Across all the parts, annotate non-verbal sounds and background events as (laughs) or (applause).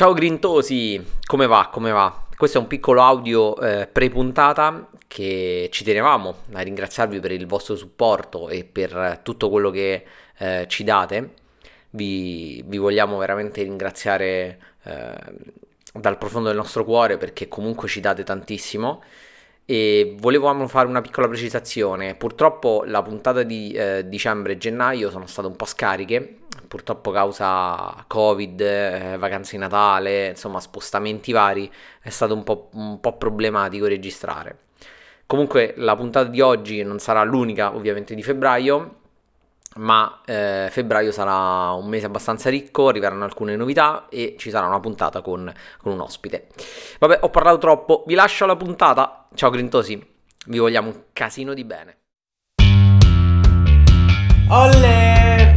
Ciao grintosi, come va? Come va? Questo è un piccolo audio eh, pre-puntata che ci tenevamo a ringraziarvi per il vostro supporto e per tutto quello che eh, ci date. Vi, vi, vogliamo veramente ringraziare eh, dal profondo del nostro cuore perché comunque ci date tantissimo e volevamo fare una piccola precisazione. Purtroppo la puntata di eh, dicembre e gennaio sono state un po' scariche, purtroppo causa Covid, eh, vacanze di Natale, insomma spostamenti vari, è stato un po', un po' problematico registrare. Comunque la puntata di oggi non sarà l'unica ovviamente di febbraio, ma eh, febbraio sarà un mese abbastanza ricco, arriveranno alcune novità e ci sarà una puntata con, con un ospite. Vabbè, ho parlato troppo, vi lascio la puntata. Ciao Grintosi, vi vogliamo un casino di bene. Olle!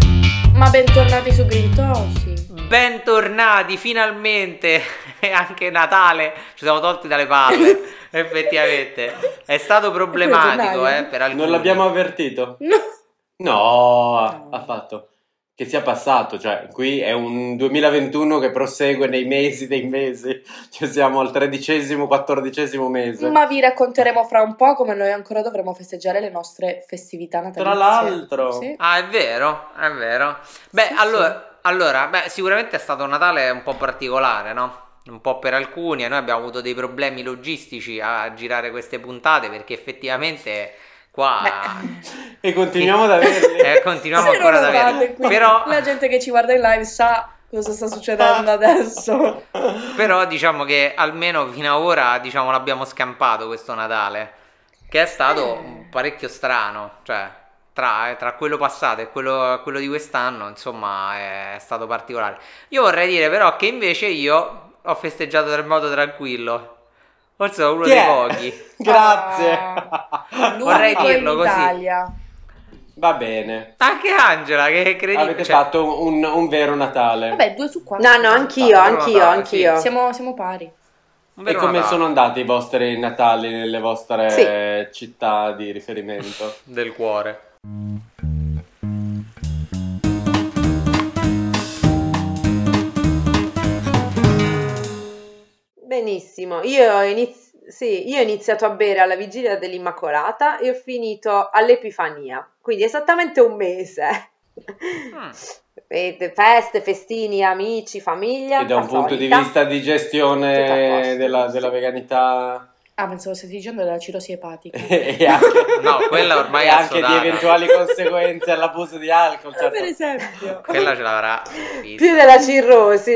Ma bentornati su Grintosi. Bentornati, finalmente! (laughs) E anche Natale ci siamo tolti dalle palle, (laughs) effettivamente. È stato problematico, eh, per alcuni. Non l'abbiamo avvertito? No. No, ha fatto che sia passato, cioè qui è un 2021 che prosegue nei mesi dei mesi, cioè siamo al tredicesimo, quattordicesimo mese. Ma vi racconteremo fra un po' come noi ancora dovremo festeggiare le nostre festività natalizie. Tra l'altro. Sì. Ah, è vero, è vero. Beh, Sì, allora, allora, beh, sicuramente è stato un Natale un po' particolare, no? Un po' per alcuni, e noi abbiamo avuto dei problemi logistici a girare queste puntate perché effettivamente qua E continuiamo ad averli. eh, continuiamo Se ancora ad qui, Però, la gente che ci guarda in live sa cosa sta succedendo (laughs) adesso. però diciamo che almeno fino ad ora diciamo, l'abbiamo scampato questo Natale, che è stato Eh. parecchio strano, cioè tra, eh, tra quello passato e quello, quello di quest'anno, insomma, è stato particolare. Io vorrei dire però che invece io ho festeggiato del modo tranquillo. Forse sono uno Chi dei è? pochi. (laughs) Grazie. (laughs) Vorrei L'unico dirlo in così. Italia. Va bene. Anche Angela, che è credibile. Avete cioè, fatto un, un vero Natale. Vabbè, due su quattro. No, no, anch'io, Ah, anch'io, no, anch'io. Siamo, siamo pari. un E vero come Natale sono andati i vostri Natali nelle vostre città di riferimento? del cuore. Benissimo. Io ho, iniz- sì, io ho iniziato a bere alla vigilia dell'Immacolata e ho finito all'Epifania, quindi esattamente un mese. (laughs) Mm. E Feste, festini, amici, famiglia. E da un punto di solita. vista di Tutto a gestione posto, della, sì. della veganità Ah, pensavo stessi dicendo della cirosi epatica. (laughs) e anche, No, quella ormai (laughs) è anche di assodata. eventuali conseguenze all'abuso di alcol. certo. Per esempio. Quella ce l'avrà. Più della cirrosi.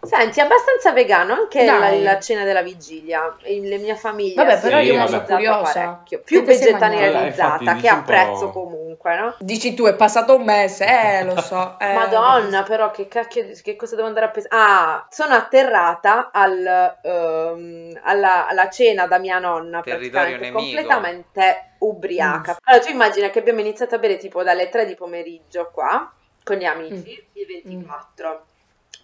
Senti, abbastanza vegano anche la, la cena della vigilia. Il- La mia famiglia Vabbè, però io sono curiosa. parecchio. Più vegetarianizzata, che un apprezzo comunque, no? Dici tu, è passato un mese, eh, lo so. eh. Madonna, però che cacchio, di- che cosa devo andare a pensare? Ah, sono atterrata al, ehm, alla, alla cena da mia nonna, Territorio praticamente nemico. completamente ubriaca. Allora, tu immagina che abbiamo iniziato a bere tipo dalle 3 di pomeriggio qua, con gli amici, il 24.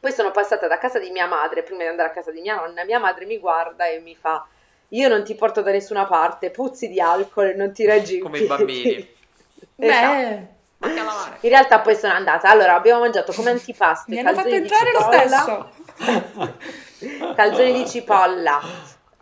Poi sono passata da casa di mia madre, prima di andare a casa di mia nonna, mia madre mi guarda e mi fa... Io non ti porto da nessuna parte, puzzi di alcol e non ti reggi in Come i piedi." bambini. (laughs) Esatto. Beh, lavare. In realtà poi sono andata. Allora, abbiamo mangiato come antipasto mi hanno fatto entrare lo stesso. (laughs) calzoni di cipolla,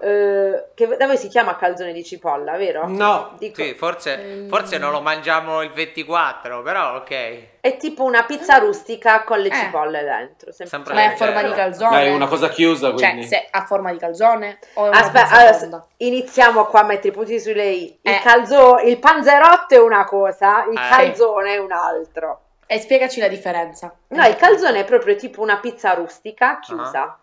eh, che da voi si chiama calzone di cipolla, vero? No, Dico, Sì, forse, Ehm. forse non lo mangiamo il 24, però ok. È tipo una pizza rustica con le Eh. cipolle dentro. Sempre. Ma è a forma di calzone? dai, una cosa chiusa Cioè, quindi. se ha forma di calzone è Aspetta, allora, tonda? iniziamo qua a mettere i punti sulle i. Il, Eh. calzo- il panzerotto è una cosa, il Eh. calzone è un altro. E spiegaci la differenza. No, il calzone è proprio tipo una pizza rustica chiusa.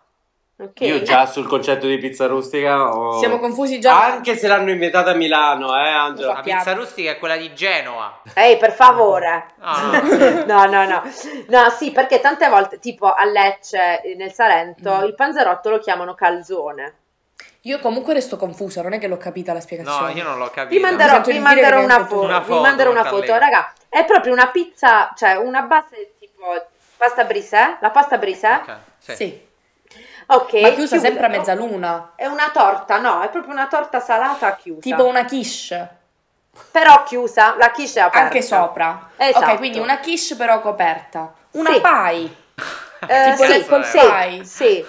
Ok? Io già sul concetto di pizza rustica ho... Siamo confusi già. Anche se l'hanno inventata a Milano, eh Angela? Lo La pizza rustica è quella di Genova. Ehi, per favore. Ah, (laughs) No, no, no. No, sì, perché tante volte, tipo a Lecce, eh, nel Salento, Mm. il panzerotto lo chiamano calzone. Io comunque resto confusa, non è che l'ho capita la spiegazione. no, io non l'ho capito. Vi manderò, vi manderò una, foto, Una vi foto, manderò una foto, raga. È proprio una pizza, cioè una base tipo pasta brisè, la pasta brisè. Ok, sì. Sì, Ok. ma chiusa chiusa. sempre a mezzaluna. È una torta, no, è proprio una torta salata chiusa. Tipo una quiche. Però chiusa, la quiche è aperta. Anche sopra. Esatto. Ok, quindi una quiche però coperta. Una Sì. pie. Eh, Tipo sì, col sì, pie. sì.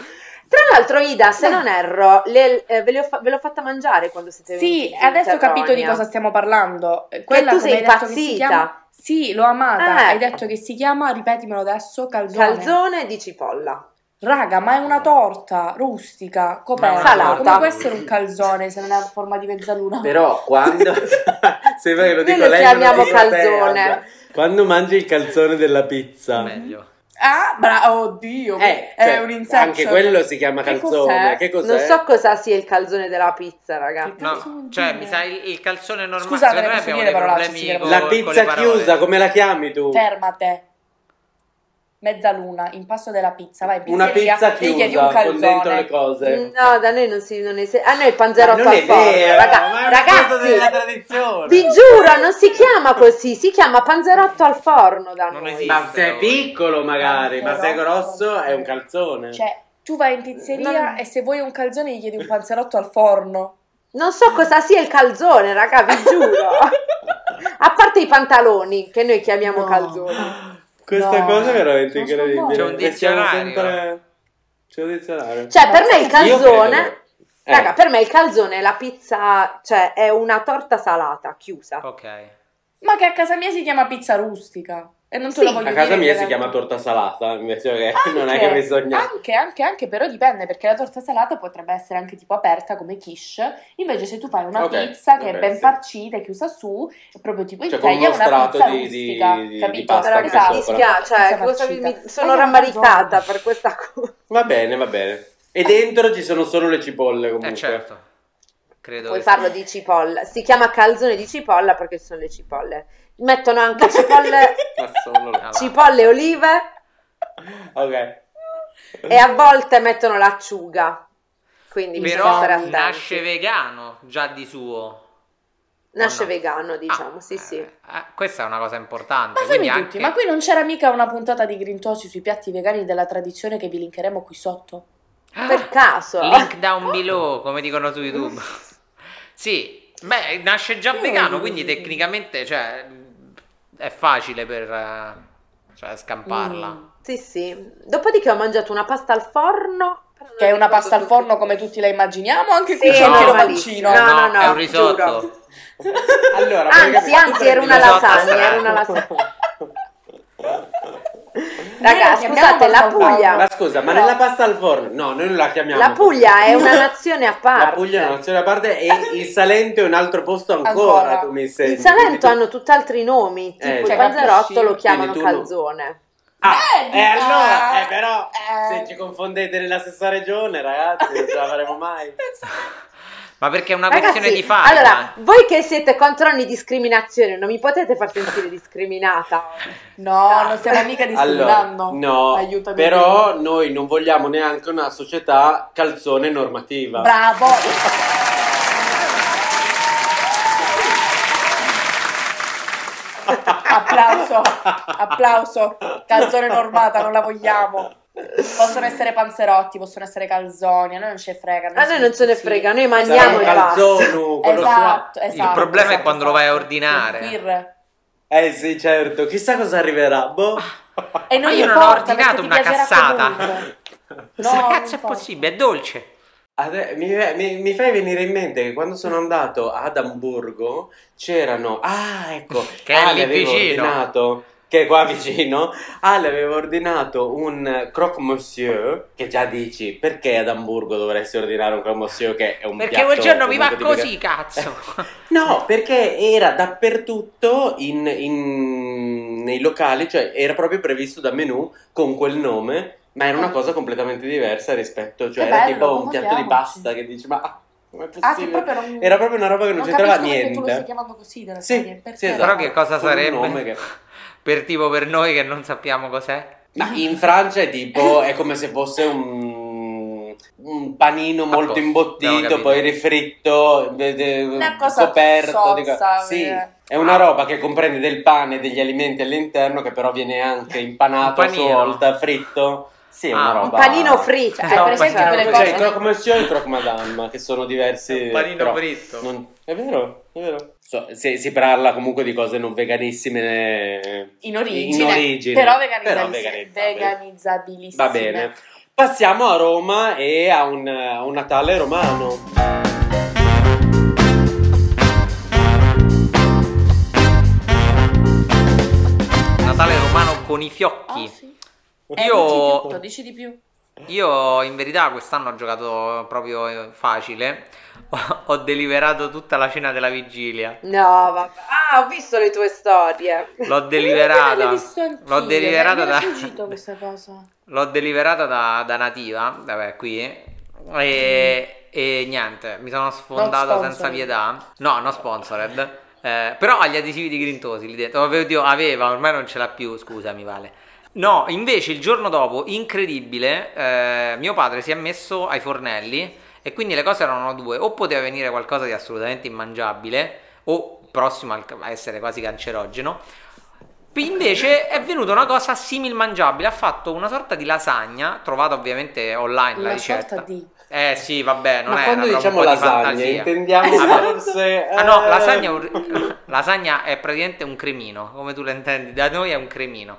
Tra l'altro, Ida, se non erro, le- eh, ve, le ho fa- ve l'ho fatta mangiare quando siete venuti Sì, adesso ho capito di cosa stiamo parlando. Eh, Quella tu come sei che impazzita. chiama... Sì, l'ho amata. Eh. Hai detto che si chiama, ripetimelo adesso, calzone. Calzone di cipolla. Raga, ma è una torta rustica, coperta. Salata. Come può essere un calzone se non è a forma di mezzaluna? Però quando (laughs) sembra che lo Noi dico lo lei chiamiamo non calzone. Quando mangi il calzone della pizza. Meglio. Ah, bravo, oddio, Eh, è cioè, un insection. anche quello si chiama Che calzone. cos'è? Che cos'è? Non so cosa sia il calzone della pizza, raga. Che cazzo No, cioè mi sa il, il calzone normale. Scusate, posso abbiamo dei problemi che con, La pizza chiusa, come la chiami tu? Fermate. Mezzaluna, impasto della pizza, vai, Una pizzeria, pizza ti chiedi chiusa un con dentro le calzone. cose. No, da noi non si non esiste. A noi il panzerotto al forno. vero, raga- ma è una cosa della ragazzi, tradizione. vi giuro, non si chiama così, si chiama panzerotto al forno da Non noi. esiste. Ma se è piccolo magari, ma se è grosso è un calzone. Cioè, tu vai in pizzeria Non- e se vuoi un calzone gli chiedi un panzerotto al forno. Non so cosa sia il calzone, raga, vi giuro. (laughs) A parte i pantaloni, che noi chiamiamo No. calzoni. Questa No. cosa è veramente Non so incredibile. C'è un dizionario. sempre- C'è un dizionario. Cioè, per me il calzone... eh, Raga, per me il calzone è la pizza, cioè è una torta salata, chiusa. Ok. Ma che a casa mia si chiama pizza rustica. E non te Sì. lo voglio a casa dire mia si chiama torta salata, invece che Anche, (laughs) non è che bisogna... Anche, anche, anche, però dipende perché la torta salata potrebbe essere anche tipo aperta come quiche. Invece, se tu fai una Ok, pizza che è ben sì. farcita e chiusa su, è proprio tipo in Cioè, teglia uno una strato pizza di- rustica. di- di capito? pasta Però mi dispiace, cioè, mi- sono rammaricata per questa cosa. Va bene, va bene. E dentro ci sono solo le cipolle comunque. Eh certo. Credo Puoi che farlo di cipolla. Si chiama calzone di cipolla perché ci sono le cipolle. Mettono anche (laughs) cipolle. Ah, cipolle olive Ok. e a volte mettono l'acciuga. Quindi bisogna Però stare attenti. nasce vegano già di suo. Nasce no? vegano, diciamo, Ah, sì, eh, sì. eh, questa è una cosa importante. Ma quindi tutti, anche- ma qui non c'era mica una puntata di Grintosi sui piatti vegani della tradizione che vi linkeremo qui sotto? Ah, Per caso. Link down (laughs) below, come dicono su YouTube. (laughs) sì, beh, nasce già vegano, quindi tecnicamente, cioè, è facile per eh, cioè, scamparla. Mm. Sì, sì. Dopodiché ho mangiato una pasta al forno. Che è una pasta al forno come tutti la immaginiamo, anche qui Sì, c'è anche il normalissimo. mancino. No, no, no, è un risotto. Allora, Anzi, anzi, era una lasagna, era una lasagna. Chiamiamo scusate, la. Puglia, Ma scusa, ma No. nella pasta al forno? No, noi non la chiamiamo. la così. Puglia è una nazione a parte. La Puglia è una nazione a parte e il Salento è un altro posto ancora, Ancora. tu mi insegni. In Salento hanno tutt'altri nomi, tipo Eh, il cioè, panzerotto lo chiamano calzone. Ah, e allora, Ah, eh, però, eh. se ci confondete nella stessa regione, ragazzi, non ce la faremo mai. (laughs) Ma perché è una Ragazzi, questione di fare. allora, voi che siete contro ogni discriminazione, non mi potete far sentire discriminata. No, non stiamo mica Allora, discriminando. no, Aiutami. però noi non vogliamo neanche una società calzone normativa. Bravo. (laughs) applauso, applauso. Calzone normata, non la vogliamo. Possono essere panzerotti, possono essere calzoni, a noi non ce ne frega. A noi non ce ne frega, noi mangiamo e basta. calzonu, quello Esatto, suo- esatto. problema è esatto, quando lo vai a esatto. ordinare. Il. Eh sì, certo, chissà cosa arriverà. Boh. E non Ma io non ho ordinato una cassata. comunque. (laughs) No, non cazzo è importa. possibile? È dolce. Mi, mi- mi fai venire in mente che quando sono andato ad Amburgo c'erano. Ah, ecco, Che è ah, lì le avevo vicino. ordinato. Che è qua vicino. Ah, le avevo ordinato un croque monsieur. Che già dici, perché ad Amburgo dovresti ordinare un croque monsieur? Che è un Perché piatto quel giorno mi va così, cazzo. (laughs) No, perché era dappertutto in, in- nei locali, cioè era proprio previsto da menù con quel nome, ma era una cosa completamente diversa rispetto, cioè Che era bello, tipo un piatto di pasta che dici, ma Ah, proprio non... Era proprio una roba che non, non c'entrava perché tu lo stai niente. chiamando così della Sì, serie. Sì, esatto. Però che cosa Con un sarebbe? nome che- Per tipo per noi che non sappiamo cos'è. Ma in Francia è tipo, è come se fosse un, un panino molto posto, abbiamo imbottito, poi rifritto, de- de- Una cosa coperto. di co- sozza, sì, eh. è una roba che comprende del pane e degli alimenti all'interno che però viene anche impanato Un a sua panino. volta, fritto. Sì, è una Ah, un roba... Un panino fritto. Cioè, Cioè, per un esempio quelle Cioè, cose- il croque monsieur e il croque madame, che sono diversi. Un panino però fritto. non- È vero, è vero. So- si, si parla comunque di cose non veganissime In origine, In origine. però Però veganizzabili- veganizzabili. veganizzabilissime. Va bene. Passiamo a Roma e a un, a un Natale romano. Natale romano con i fiocchi. sì. Eh, Io- dici di tutto, dici di più. Io in verità quest'anno ho giocato proprio eh, facile. (laughs) Ho, deliberato tutta la cena della vigilia. No, vabbè. Ah, ho visto le tue storie. L'ho deliberata. (laughs) L'ho deliberata da. sfuggito questa cosa. (laughs) L'ho deliberata da, da nativa, vabbè, qui. E, e niente, mi sono sfondato senza pietà. No, non sponsored. Eh, però ha gli adesivi di Grintosi lì dentro. Oddio, aveva, ormai non ce l'ha più, scusami, Vale. No, invece il giorno dopo, incredibile, eh, mio padre si è messo ai fornelli e quindi le cose erano due. O poteva venire qualcosa di assolutamente immangiabile, o prossimo a essere quasi cancerogeno. Invece è venuta una cosa simil mangiabile. Ha fatto una sorta di lasagna, trovata ovviamente online la, Una ricetta. sorta di... Eh sì, vabbè, non Ma è quando una diciamo un di lasagna, fantasia. intendiamo Vabbè. forse... Ah no, eh, lasagna è, un- (laughs) lasagna è praticamente un cremino, come tu la intendi, da noi è un cremino.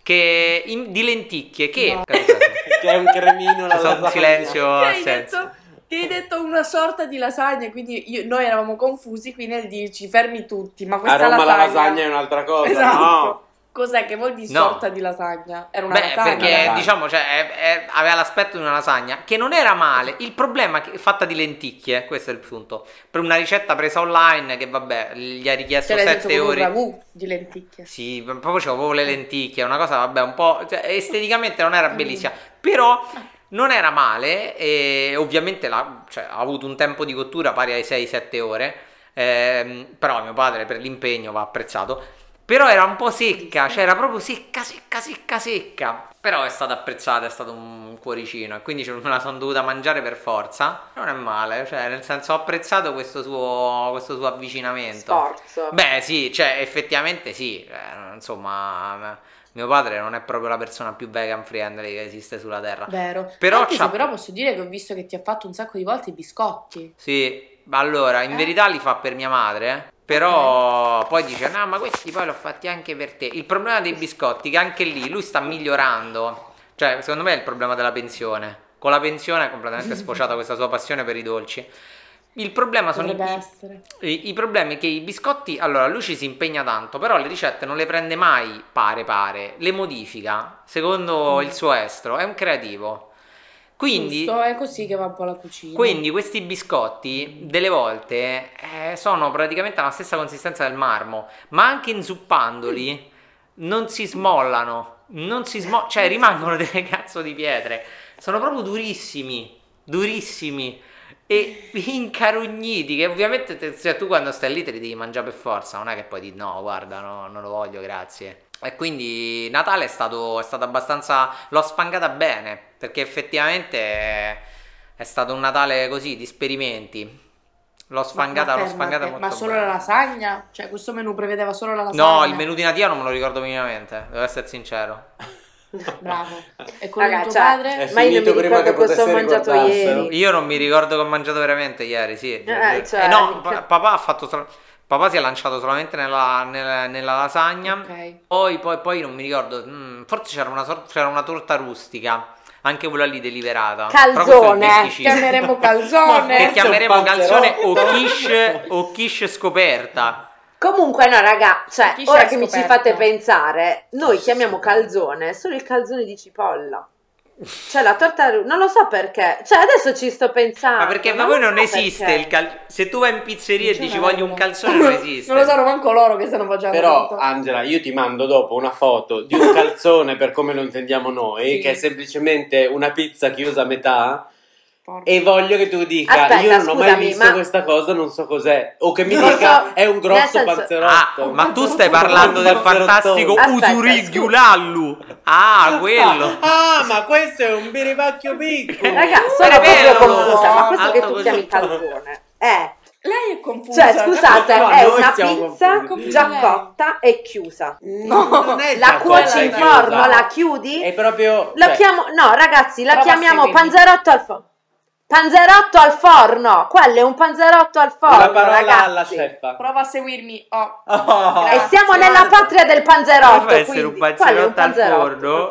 Che in- di lenticchie, che... No. (laughs) Che è un cremino la C'è un lasagna. silenzio Ti hai, assenso. Ti hai detto una sorta di lasagna, quindi io- noi eravamo confusi qui nel dirci fermi tutti, ma A questa Roma lasagna... la lasagna è un'altra cosa, Esatto. no? Cos'è che vuol dire No. sorta di lasagna? Era una Beh, lasagna. perché lasagna. diciamo, cioè, è- è- aveva l'aspetto di una lasagna che non era male. Il problema è che è fatta di lenticchie, questo è il punto. Per una ricetta presa online che vabbè, gli ha richiesto Cioè, nel senso 7 come un ore. ragù di lenticchie. Sì, proprio c'avevo proprio le lenticchie, una cosa, vabbè, un po'. cioè, esteticamente non era bellissima, però non era male. E ovviamente la- cioè, ha avuto un tempo di cottura pari ai 6-7 ore. ehm, però mio padre per l'impegno va apprezzato. Però era un po' secca, cioè era proprio secca, secca, secca, secca. Però è stata apprezzata, è stato un cuoricino. E quindi me la sono dovuta mangiare per forza. Non è male, cioè, nel senso, ho apprezzato questo suo, questo suo avvicinamento. Sforzo. Beh, sì, cioè, effettivamente sì. eh, insomma, mio padre non è proprio la persona più vegan friendly che esiste sulla terra. Vero. Però Anche se però posso dire che ho visto che ti ha fatto un sacco di volte i biscotti. Sì, allora, in Eh? verità li fa per mia madre. Però poi dice: No, ma questi poi l'ho fatti anche per te. Il problema dei biscotti, che anche lì lui sta migliorando. Cioè, secondo me è il problema della pensione. Con la pensione è completamente (laughs) sfociata questa sua passione per i dolci. Il problema sono i. I, i problemi è che i biscotti, allora lui ci si impegna tanto, però le ricette non le prende mai pare pare, le modifica secondo Mm. il suo estro, è un creativo. Quindi, Giusto, è così che va un po' la cucina. quindi questi biscotti delle volte eh, sono praticamente la stessa consistenza del marmo, ma anche inzuppandoli non si smollano, non si smo- cioè rimangono delle cazzo di pietre, sono proprio durissimi, durissimi e incarogniti che ovviamente te- cioè, tu quando stai lì te li devi mangiare per forza, non è che poi dici no, guarda, no, non lo voglio, grazie. E quindi Natale è stato, è stato abbastanza. L'ho spangata bene perché effettivamente è, è stato un Natale così di esperimenti. L'ho sfangata, Ma- ma l'ho sfangata molto Ma solo bene. la lasagna? Cioè, questo menù prevedeva solo la lasagna? No, il menù di Natia non me lo ricordo minimamente, devo essere sincero. (laughs) Bravo. E quello Raga, di tuo cioè, padre? È Ma io non mi prima ricordo che cosa ho mangiato ieri. Io non mi ricordo che ho mangiato veramente ieri, sì. Eh, cioè, Eh, no, che- pa- papà ha fatto sol- papà si è lanciato solamente nella, nella- nella lasagna. Ok. Poi, poi, poi non mi ricordo, mm, forse c'era una, sor- c'era una torta rustica, anche quella lì deliberata. Calzone. 25. Chiameremo (laughs) che calzone. chiameremo un calzone o quiche, o quiche scoperta. Comunque, no, raga, cioè, Chi ora che mi ci fate pensare, noi chiamiamo calzone solo il calzone di cipolla. (laughs) Cioè, la torta, non lo so perché. Cioè, adesso ci sto pensando. Ma perché da voi non so esiste perché. il calzone. Se tu vai in pizzeria e dici voglio un calzone, non (laughs) esiste. Non lo sanno manco loro che stanno facendo. Però, tutto. Angela, io ti mando dopo una foto di un (laughs) calzone per come lo intendiamo noi, Sì. che è semplicemente una pizza chiusa a metà. Porca. E voglio che tu dica: Aspetta, Io non ho mai scusami, visto ma- questa cosa, non so cos'è. O che mi Non dica: so- È un grosso senso- panzerotto. Ah, ma tu stai parlando del fantastico Aspetta, Usurigiulallu. Ah, quello. (laughs) Ah, ma questo è un birivacchio piccolo. Raga, sono è vero, proprio confusa, ma questo alto che tu così. chiami calzone è Lei è confusa. Cioè, scusate, No, è una pizza confusi. già cotta e chiusa. No, non è La cuoci in forno, la chiudi? È proprio... La cioè, chiamo, no, ragazzi, la chiamiamo panzerotto al forno. Panzerotto al forno, quello è un panzerotto al forno, Una parola ragazzi. alla chef. Prova a seguirmi. Oh. Oh. E siamo nella patria del panzerotto, Deve essere un è un panzerotto al panzerotto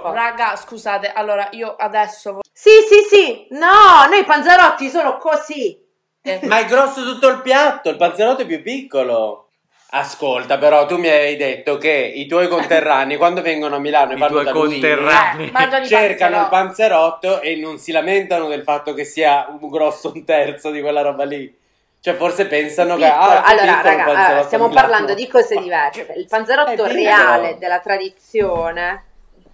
forno. Raga, scusate, allora io adesso Sì, sì, sì. No, noi panzerotti sono così. eh, Ma è grosso tutto il piatto, il panzerotto è più piccolo. Ascolta, però tu mi hai detto che i tuoi conterranei quando vengono a Milano e I vanno tuoi da conterranei. eh, mangiano i cercano il panzerotto e non si lamentano del fatto che sia un grosso un terzo di quella roba lì. Cioè forse pensano che Piccolo. ah, allora, il raga, panzerotto allora, stiamo parlando di cose diverse. Il panzerotto È piccolo. reale della tradizione.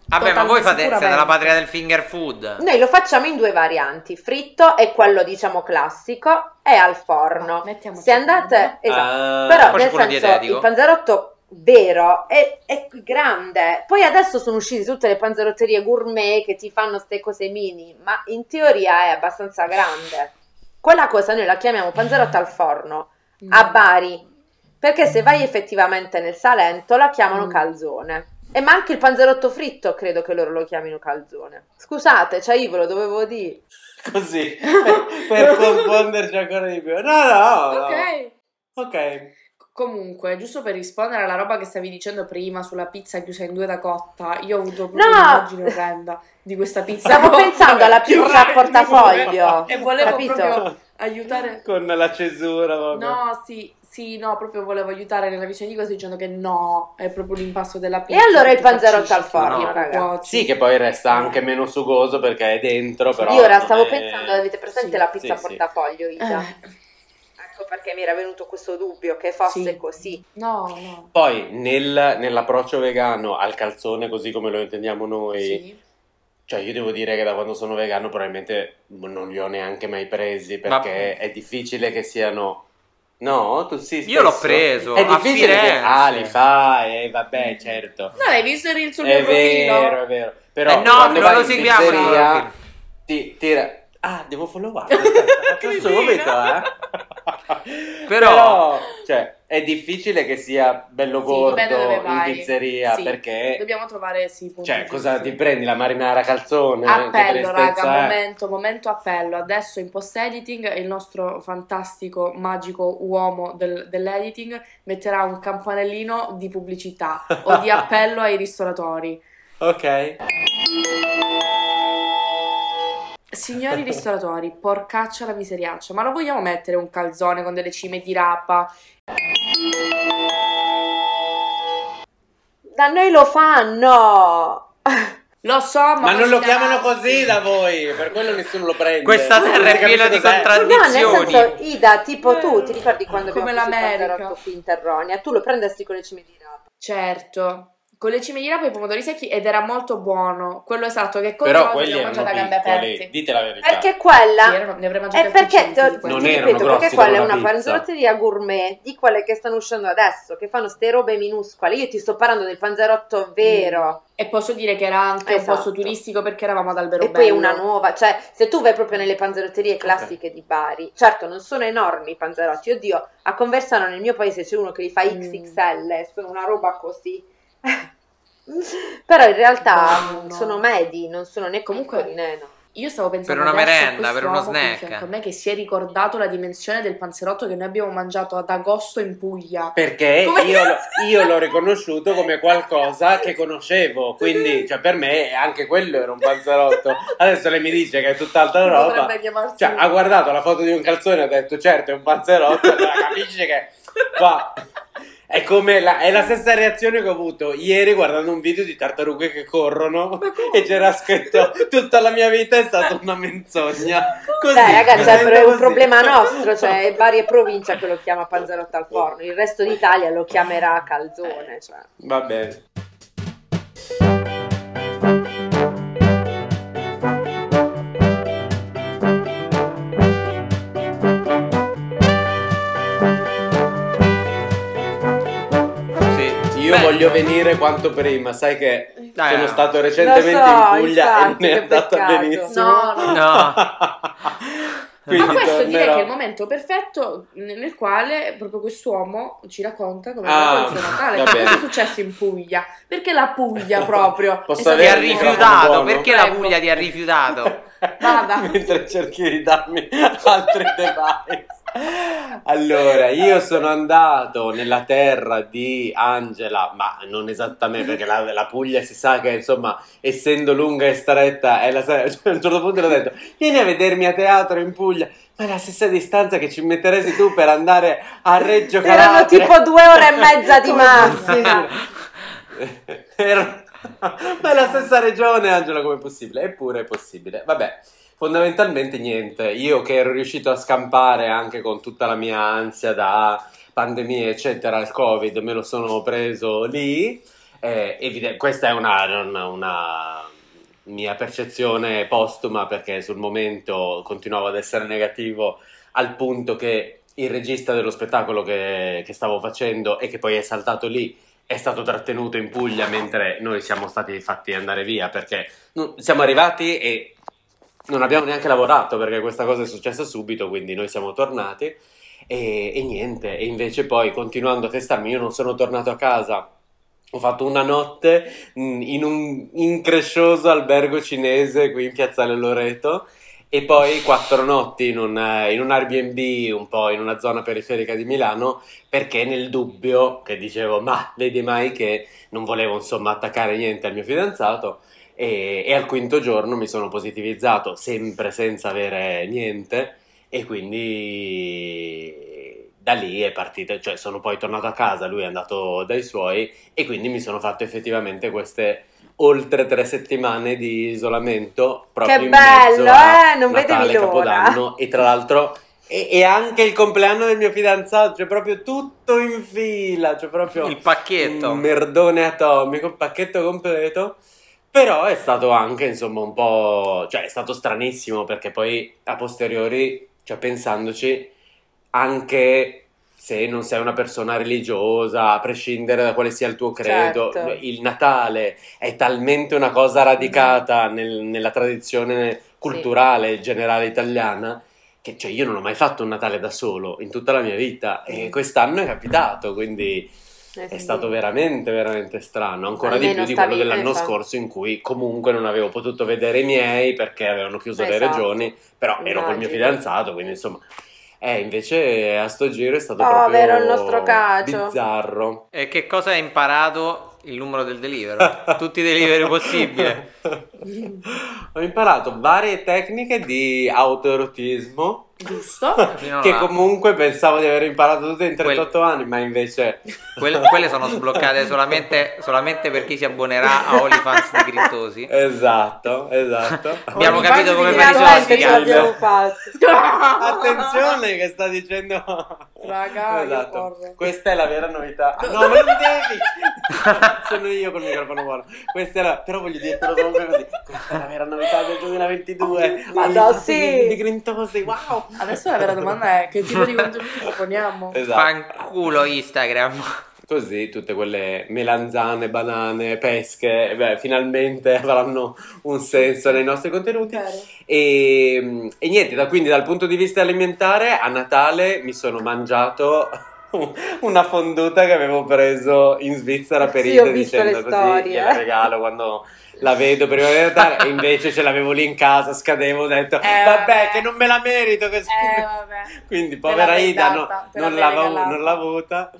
Vabbè, ma voi fate, siete la patria del finger food. Noi lo facciamo in due varianti, fritto e quello diciamo classico e al forno. Mettiamoci Se andate, esatto. Ah, Però nel senso dietetico. il panzerotto vero è, è grande. Poi adesso sono uscite tutte le panzerotterie gourmet che ti fanno ste cose mini, ma in teoria è abbastanza grande. Quella cosa noi la chiamiamo panzerotto al forno Mm. a Bari, perché se vai effettivamente nel Salento la chiamano Mm. calzone. E ma anche il panzerotto fritto credo che loro lo chiamino calzone. Scusate, cioè io ve lo dovevo dire. (laughs) Così, per confonderci ancora di più. No, no, no. Ok. Ok. Comunque, giusto per rispondere alla roba che stavi dicendo prima sulla pizza chiusa in due da cotta, io ho avuto proprio No! un'immagine orrenda di questa pizza. Stavo pensando alla pizza a portafoglio. E volevo capito? proprio aiutare. Con la cesura, vabbè. No, sì, sì, no, proprio volevo aiutare nella visione di cose dicendo che no, è proprio l'impasto della E pizza. allora che il panzerotto al forno, ti raga. Sì, che poi resta anche meno sugoso perché è dentro, però... Io ora stavo è- pensando, avete presente Sì, la pizza a sì, sì. portafoglio, Ida? Eh, Ecco perché mi era venuto questo dubbio che fosse Sì. così. no, no. Poi nel- nell'approccio vegano al calzone, così come lo intendiamo noi, Sì. cioè io devo dire che da quando sono vegano probabilmente non li ho neanche mai presi perché è difficile che siano... No, tu sì. Io l'ho stesso? preso È a difficile che... Firenze. Ah, li fai, eh, vabbè, certo. Non hai visto il sul È mio profilo? vero, è vero. Però Eh no, non lo seguiamo, pizzeria, no, ti tira... Ah, devo followare. Faccio Cretino. subito, eh. (laughs) Però- cioè, è difficile che sia bello Sì, gordo dove in pizzeria Sì, perché... Dobbiamo trovare, sì, Cioè, cosa ti prendi? La marinara calzone? Che Appello, raga, è? momento, momento appello. Adesso in post editing il nostro fantastico, magico uomo del- dell'editing metterà un campanellino di pubblicità o di (laughs) appello ai ristoratori. Ok. Signori ristoratori, porcaccia la miseriaccia, ma lo vogliamo mettere un calzone con delle cime di rapa? Da noi lo fanno! Lo so, ma, Ma non lo chiamano così da voi, per quello nessuno lo prende. Questa terra è piena di contraddizioni. No, nel senso, Ida, tipo Eh, tu, ti ricordi quando come abbiamo panzerotto qui in Terronia? Tu lo prendesti con le cime di rapa. Certo, con le cime di rapa e i pomodori secchi ed era molto buono. Quello esatto che con Però quelli erano mangiato a gambe piccoli, aperte. dite la verità. Perché quella... Sì, erano- ne avrei mangiati E altri perché quelli. Non ti erano ripeto, grossi perché quella è una panzerotteria gourmet di quelle che stanno uscendo adesso, che fanno ste robe minuscole. Io ti sto parlando del panzerotto vero. E posso dire che era anche un Esatto. posto turistico perché eravamo ad E Alberobello. poi una nuova, cioè se tu vai proprio nelle panzerotterie classiche di Bari, certo non sono enormi i panzerotti, oddio, a Conversano nel mio paese c'è uno che li fa Mm. XXL, sono una roba così. Però in realtà Buono. mh, sono medi, non sono né Comunque- né no. Io stavo pensando Per una merenda, per uno snack. A me che si è ricordato la dimensione del panzerotto che noi abbiamo mangiato ad agosto in Puglia. Perché (laughs) io, io l'ho riconosciuto come qualcosa che conoscevo, quindi (laughs) cioè, per me anche quello era un panzerotto. Adesso lei mi dice che è tutt'altra roba. Cioè, ha guardato la foto di un calzone e ha detto certo è un panzerotto, (laughs) allora capisce che qua è come la, è la stessa reazione che ho avuto ieri guardando un video di tartarughe che corrono e c'era scritto tutta la mia vita è stata una menzogna. (laughs) Così, Dai ragazzi, cioè, è un così. problema nostro, cioè varie province che lo chiama panzerotto al forno, il resto d'Italia lo chiamerà calzone, cioè. Va bene. Voglio venire quanto prima, sai che Dai, sono no. stato recentemente so, in Puglia infatti, e non è andata peccato. benissimo. No, no. No. (laughs) Quindi Ma questo direi tornerò- che è il momento perfetto nel quale proprio quest'uomo ci racconta come è Ah, andato il suo Natale. Cosa è successo in Puglia? Perché la Puglia proprio? (laughs) È Ti ha rifiutato, perché la. Puglia ti ha rifiutato? Vada. (laughs) Mentre cerchi di darmi altri device. Allora, io sono andato nella terra di Angela, ma non esattamente perché la, la Puglia si sa che, insomma, essendo lunga e stretta, è la, (laughs) cioè, a un certo punto le ho detto: Vieni a vedermi a teatro in Puglia, ma è la stessa distanza che ci metteresti tu per andare a Reggio Erano Calabria. tipo due ore e mezza di. (laughs) (laughs) Era- Ma è la stessa regione, Angela, come è possibile? Eppure è possibile. Vabbè, fondamentalmente niente. Io che ero riuscito a scampare anche con tutta la mia ansia da pandemie, eccetera, il Covid, me lo sono preso lì. Eh, evide- questa è una, una- una mia percezione postuma perché sul momento continuavo ad essere negativo al punto che il regista dello spettacolo che, che stavo facendo e che poi è saltato lì è stato trattenuto in Puglia mentre noi siamo stati fatti andare via perché no- siamo arrivati e non abbiamo neanche lavorato perché questa cosa è successa subito, quindi noi siamo tornati. E, e niente, e invece poi continuando a testarmi, io non sono tornato a casa, ho fatto una notte mh, in un increscioso albergo cinese qui in Piazzale Loreto e poi quattro notti in un, in un Airbnb un po' in una zona periferica di Milano perché nel dubbio che dicevo ma vedi mai che non volevo insomma attaccare niente al mio fidanzato e, e al quinto giorno mi sono positivizzato sempre senza avere niente e quindi da lì è partita, cioè sono poi tornato a casa, lui è andato dai suoi e quindi mi sono fatto effettivamente queste oltre tre settimane di isolamento proprio Che in mezzo bello, a eh, non Natale, vedevi l'ora. Capodanno e tra l'altro e, e anche il compleanno del mio fidanzato, cioè proprio tutto in fila, cioè proprio Il pacchetto. un merdone atomico, pacchetto completo. Però è stato anche, insomma, un po'... cioè è stato stranissimo perché poi a posteriori, cioè pensandoci, anche se non sei una persona religiosa, a prescindere da quale sia il tuo credo, Certo. il Natale è talmente una cosa radicata nel- nella tradizione culturale generale italiana che cioè, io non ho mai fatto un Natale da solo in tutta la mia vita e quest'anno è capitato, quindi è sì. stato veramente, veramente strano, ancora di Almeno più di quello dell'anno scorso in cui comunque non avevo potuto vedere i miei perché avevano chiuso le Esatto. regioni, però ero col mio Immagino. fidanzato, quindi insomma... Eh, invece a sto giro è stato Povero proprio il nostro Cacio. bizzarro. E che cosa hai imparato? Il numero del delivery. (laughs) Tutti i delivery possibili. Ho imparato varie tecniche di autoerotismo Giusto? Fino che là. comunque pensavo di aver imparato tutte in Quel- 38 anni, ma invece (laughs) Quelle, quelle sono sbloccate solamente, solamente per chi si abbonerà a OnlyFans di Grintosi. esatto, esatto. Abbiamo capito come fare i soldi. l'abbiamo fatta. (laughs) Attenzione che sta dicendo Raga, io Esatto. Questa è la vera novità. Ah, no, ma non devi. (laughs) (laughs) Sono io col microfono buono. Questa è la però voglio dirtelo comunque così. Questa è la vera novità del 2022. Ma Gli no, fatti sì. Di Grintosi, wow. Adesso la vera domanda è che tipo di contenuti proponiamo? Esatto. Fanculo Instagram. Così tutte quelle melanzane, banane, pesche, beh, finalmente avranno un senso nei nostri contenuti. E, e niente, da, quindi dal punto di vista alimentare, a Natale mi sono mangiato (laughs) una fonduta che avevo preso in Svizzera per Sì, Ide dicendo così storie. gliela regalo quando la vedo prima di Natale (laughs) e invece ce l'avevo lì in casa, scadevo, ho detto Eh, vabbè vabbè. che non me la merito così. Eh, vabbè. (laughs) Quindi povera Ida no- non, regalata. non l'ha avuta.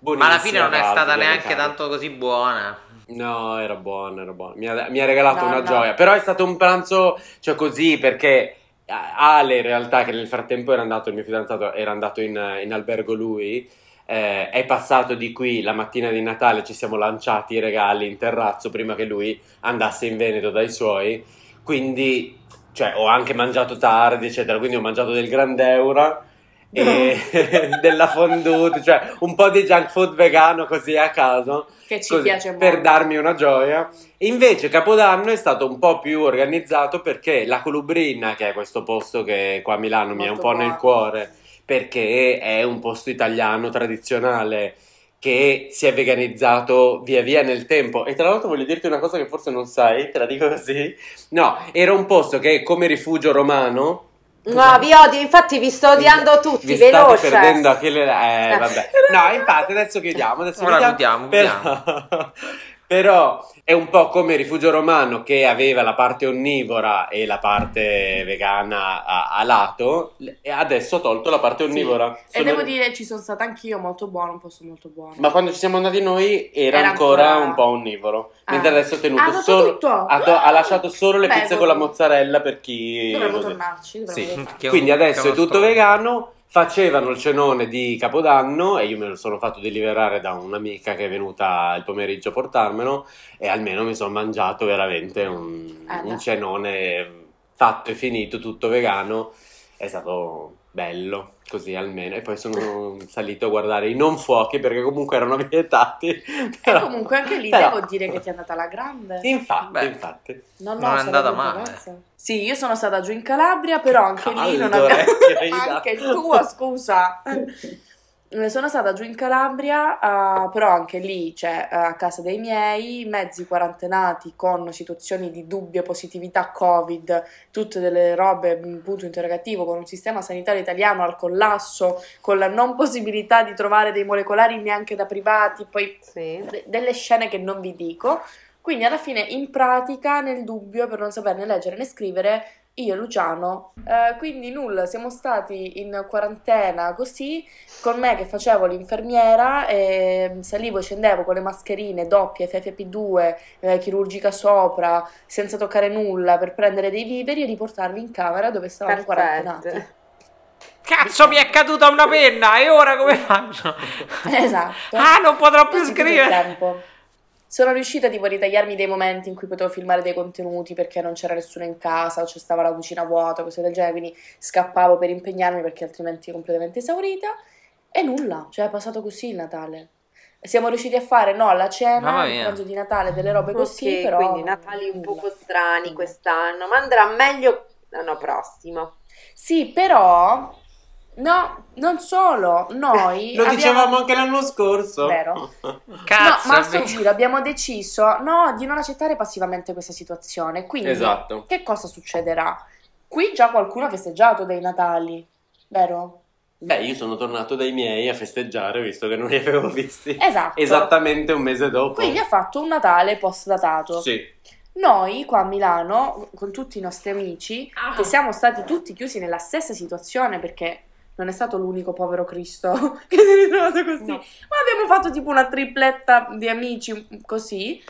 Ma alla fine Buonissima, non è stata neanche tanto così buona. No, era buono, era buono. Mi ha, mi ha regalato No, una no. gioia. Però è stato un pranzo, cioè così, perché Ale in realtà, che nel frattempo era andato, il mio fidanzato era andato in, in albergo lui, eh, è passato di qui la mattina di Natale, ci siamo lanciati i regali in terrazzo prima che lui andasse in Veneto dai suoi. Quindi, cioè, ho anche mangiato tardi, eccetera. Quindi ho mangiato del Grandeura e (laughs) della fondue, cioè un po' di junk food vegano così a caso Che ci così, piace molto. per darmi una gioia. Invece Capodanno è stato un po' più organizzato perché la Colubrina, che è questo posto che qua a Milano mi è un Molto po' nel buono. cuore, perché è un posto italiano tradizionale che si è veganizzato via via nel tempo. E tra l'altro voglio dirti una cosa che forse non sai, te la dico così. No, era un posto che come rifugio romano No, vi odio, infatti vi sto odiando tutti, Vi veloce. state perdendo anche le... Eh, (laughs) vabbè. No, infatti adesso chiudiamo, adesso Ora chiudiamo. chiudiamo, Però... (laughs) però è un po' come Rifugio Romano che aveva la parte onnivora e la parte vegana a, a lato e adesso ha tolto la parte Sì. onnivora. E Sono- devo dire, ci sono stata anch'io molto buono, un posto molto buono. Ma quando ci siamo andati noi era, Era ancora, ancora- un po' onnivoro, Ah. mentre adesso ha tenuto Ha dato solo... tutto? Ha, to- ha lasciato solo le Beh, pizze con la mozzarella per chi... Dovremmo tornarci, dovremmo Sì. Quindi adesso è tutto storia. vegano. Facevano il cenone di Capodanno e io me lo sono fatto deliberare da un'amica che è venuta il pomeriggio a portarmelo e almeno mi sono mangiato veramente un, Eh, un cenone fatto e finito, tutto vegano. È stato bello, così almeno. E poi sono salito a guardare i non fuochi perché comunque erano vietati. E Però- comunque anche lì però- devo dire che ti è andata alla grande. Infatti, Beh. infatti. No, no, Non è andata male. Sì, io sono stata giù in Calabria, però anche lì non abbiamo... eh, (laughs) anche il tuo, scusa. Sono stata giù in Calabria, eh, però anche lì, cioè, eh, a casa dei miei, mezzi quarantenati con situazioni di dubbia positività Covid, tutte delle robe, mm, punto interrogativo, con un sistema sanitario italiano al collasso, con la non possibilità di trovare dei molecolari neanche da privati, poi Sì. de- delle scene che non vi dico. Quindi alla fine, in pratica, nel dubbio, per non saperne leggere né scrivere, io e Luciano, eh, quindi nulla, siamo stati in quarantena così, con me che facevo l'infermiera, e salivo e scendevo con le mascherine doppie, FFP2, eh, chirurgica sopra, senza toccare nulla, per prendere dei viveri e riportarli in camera dove stavamo quarantenati. Perfetto. Cazzo, mi è caduta una penna e ora come faccio? (laughs) Esatto. Ah, non potrò più Così tutto il scrivere. Sono riuscita tipo a ritagliarmi dei momenti in cui potevo filmare dei contenuti perché non c'era nessuno in casa o c'è stava la cucina vuota, cose del genere, quindi scappavo per impegnarmi perché altrimenti completamente esaurita e nulla, cioè è passato così il Natale. Siamo riusciti a fare, no, la cena, il pranzo di Natale, delle robe così, Ok, però... quindi Natali un nulla. poco strani quest'anno, ma andrà meglio l'anno prossimo. Sì, però... No, non solo, noi Lo abbiamo- dicevamo anche l'anno scorso. Vero. (laughs) Cazzo, no, ma a sto giro abbiamo deciso no, di non accettare passivamente questa situazione. Quindi, Esatto. che cosa succederà? Qui già qualcuno ha festeggiato dei Natali, vero? Beh, io sono tornato dai miei a festeggiare visto che non li avevo visti. Esatto. Esattamente un mese dopo. Quindi ha fatto un Natale post datato. Sì. Noi qua a Milano, con tutti i nostri amici, Ah. che siamo stati tutti chiusi nella stessa situazione perché non è stato l'unico povero Cristo (laughs) che si è ritrovato così. No. Ma abbiamo fatto tipo una tripletta di amici così.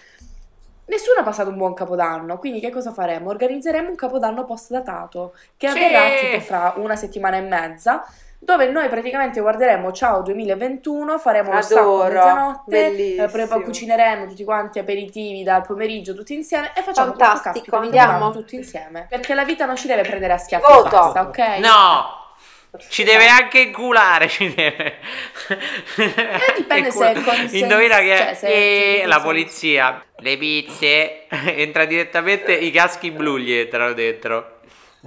Nessuno ha passato un buon capodanno, quindi che cosa faremo? Organizzeremo un capodanno post datato che Sì! avverrà tipo fra una settimana e mezza. Dove noi praticamente guarderemo Ciao 2021, faremo lo stacco a mezzanotte, eh, pre- cucineremo tutti quanti aperitivi dal pomeriggio tutti insieme e facciamo Fantastico, questo caspita di andiamo. capodanno tutti insieme. Perché la vita non ci deve prendere a schiaffi Voto. e basta, ok? No! Ci deve anche inculare, ci deve. Eh, dipende se è consenso- Indovina che cioè, se e ti la polizia, le pizze, (laughs) entra direttamente i caschi blu gli entrano dentro.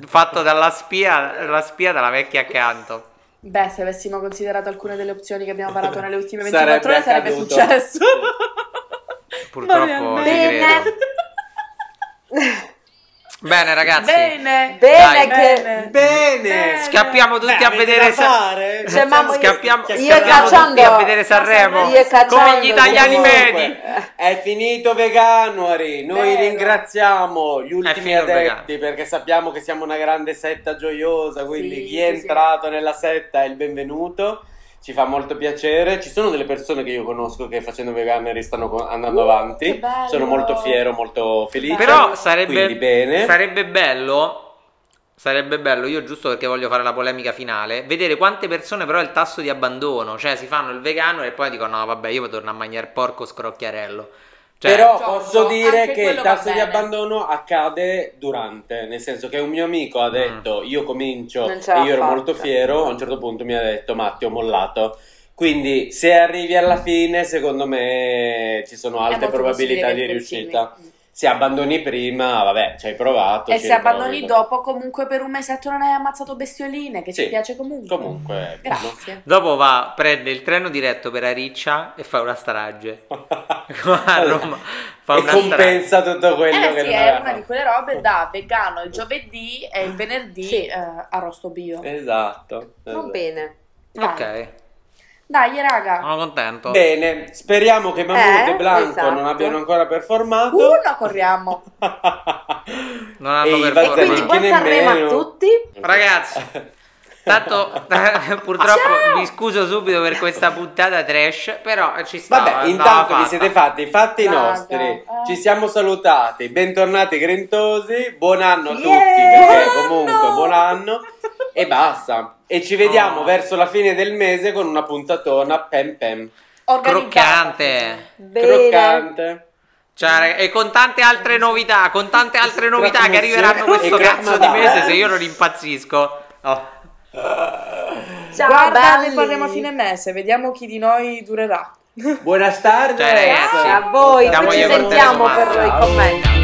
Fatto dalla spia, la spia dalla vecchia accanto. Beh, se avessimo considerato alcune delle opzioni che abbiamo parlato nelle ultime Sarebbe 24 ore sarebbe accaduto. successo. Purtroppo Bene. (laughs) Bene ragazzi, Bene. Bene che... Bene. Bene. scappiamo tutti Beh, a vedere Sa-? (laughs) Cioè, mamma, io- scappiamo, io scappiamo cacciando- tutti a vedere Sanremo Io come gli italiani Comunque, medi. È finito Veganuary. Noi Vero. ringraziamo gli ultimi adepti perché sappiamo che siamo una grande setta gioiosa. Quindi Sì, chi sì, è sì. entrato nella setta è il benvenuto. Ci fa molto piacere. Ci sono delle persone che io conosco che facendo Veganuary stanno andando Uh, avanti. Sono molto fiero, molto felice. Però sarebbe, Quindi bene. sarebbe bello. Sarebbe bello, io giusto perché voglio fare la polemica finale, vedere quante persone però il tasso di abbandono, cioè si fanno il vegano e poi dicono no vabbè io torno a mangiare porco scrocchiarello. Cioè, Però Giorgio, posso dire che il tasso di abbandono accade durante, nel senso che un mio amico ha detto io comincio e io ero fatta. molto fiero, a un certo punto mi ha detto Matti ho mollato. Quindi se arrivi alla fine secondo me ci sono È alte probabilità di riuscita. continui. Se abbandoni prima, vabbè, ci hai provato. E ci se abbandoni riprovi. dopo, comunque per un mesetto non hai ammazzato bestioline, che Sì. ti piace comunque. Comunque, Grazie. Dopo va, prende il treno diretto per Ariccia e fa una strage. (laughs) a Roma fa e una compensa tutto quello Eh che sì, non è una di quelle robe da vegano il (laughs) giovedì e il venerdì Sì. eh, arrosto bio. Esatto. Va esatto. bene. strana. Ok, Dai, raga. sono contento. Bene, speriamo che Mahmood Eh, e Blanco esatto. non abbiano ancora performato. Uno corriamo. (laughs) Non hanno E i per E forza. Bazzanicchi quindi buon Sanremo nemmeno. a tutti. Ragazzi, tanto (laughs) purtroppo vi scuso subito per questa puntata trash, però ci sta. Vabbè, intanto vi siete fatti i fatti Raga, nostri. eh. Ci siamo salutati. Bentornati grentosi. Buon anno a tutti, Yeah! perché Buon comunque buon anno. E basta. E ci vediamo Oh. verso la fine del mese con una puntatona pem pem. Croccante. Bene. Croccante. Cioè, e con tante altre novità, con tante altre novità che arriveranno questo cazzo di mese se io non impazzisco. Oh. Ciao, Guarda, ne parliamo a fine mese, vediamo chi di noi durerà. Buona tarde. Cioè, ragazzi, A voi, Diamo poi ci sentiamo per i commenti.